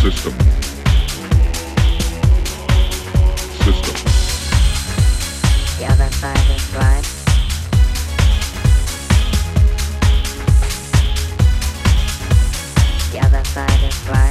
System. System. The other side is right. The other side is right.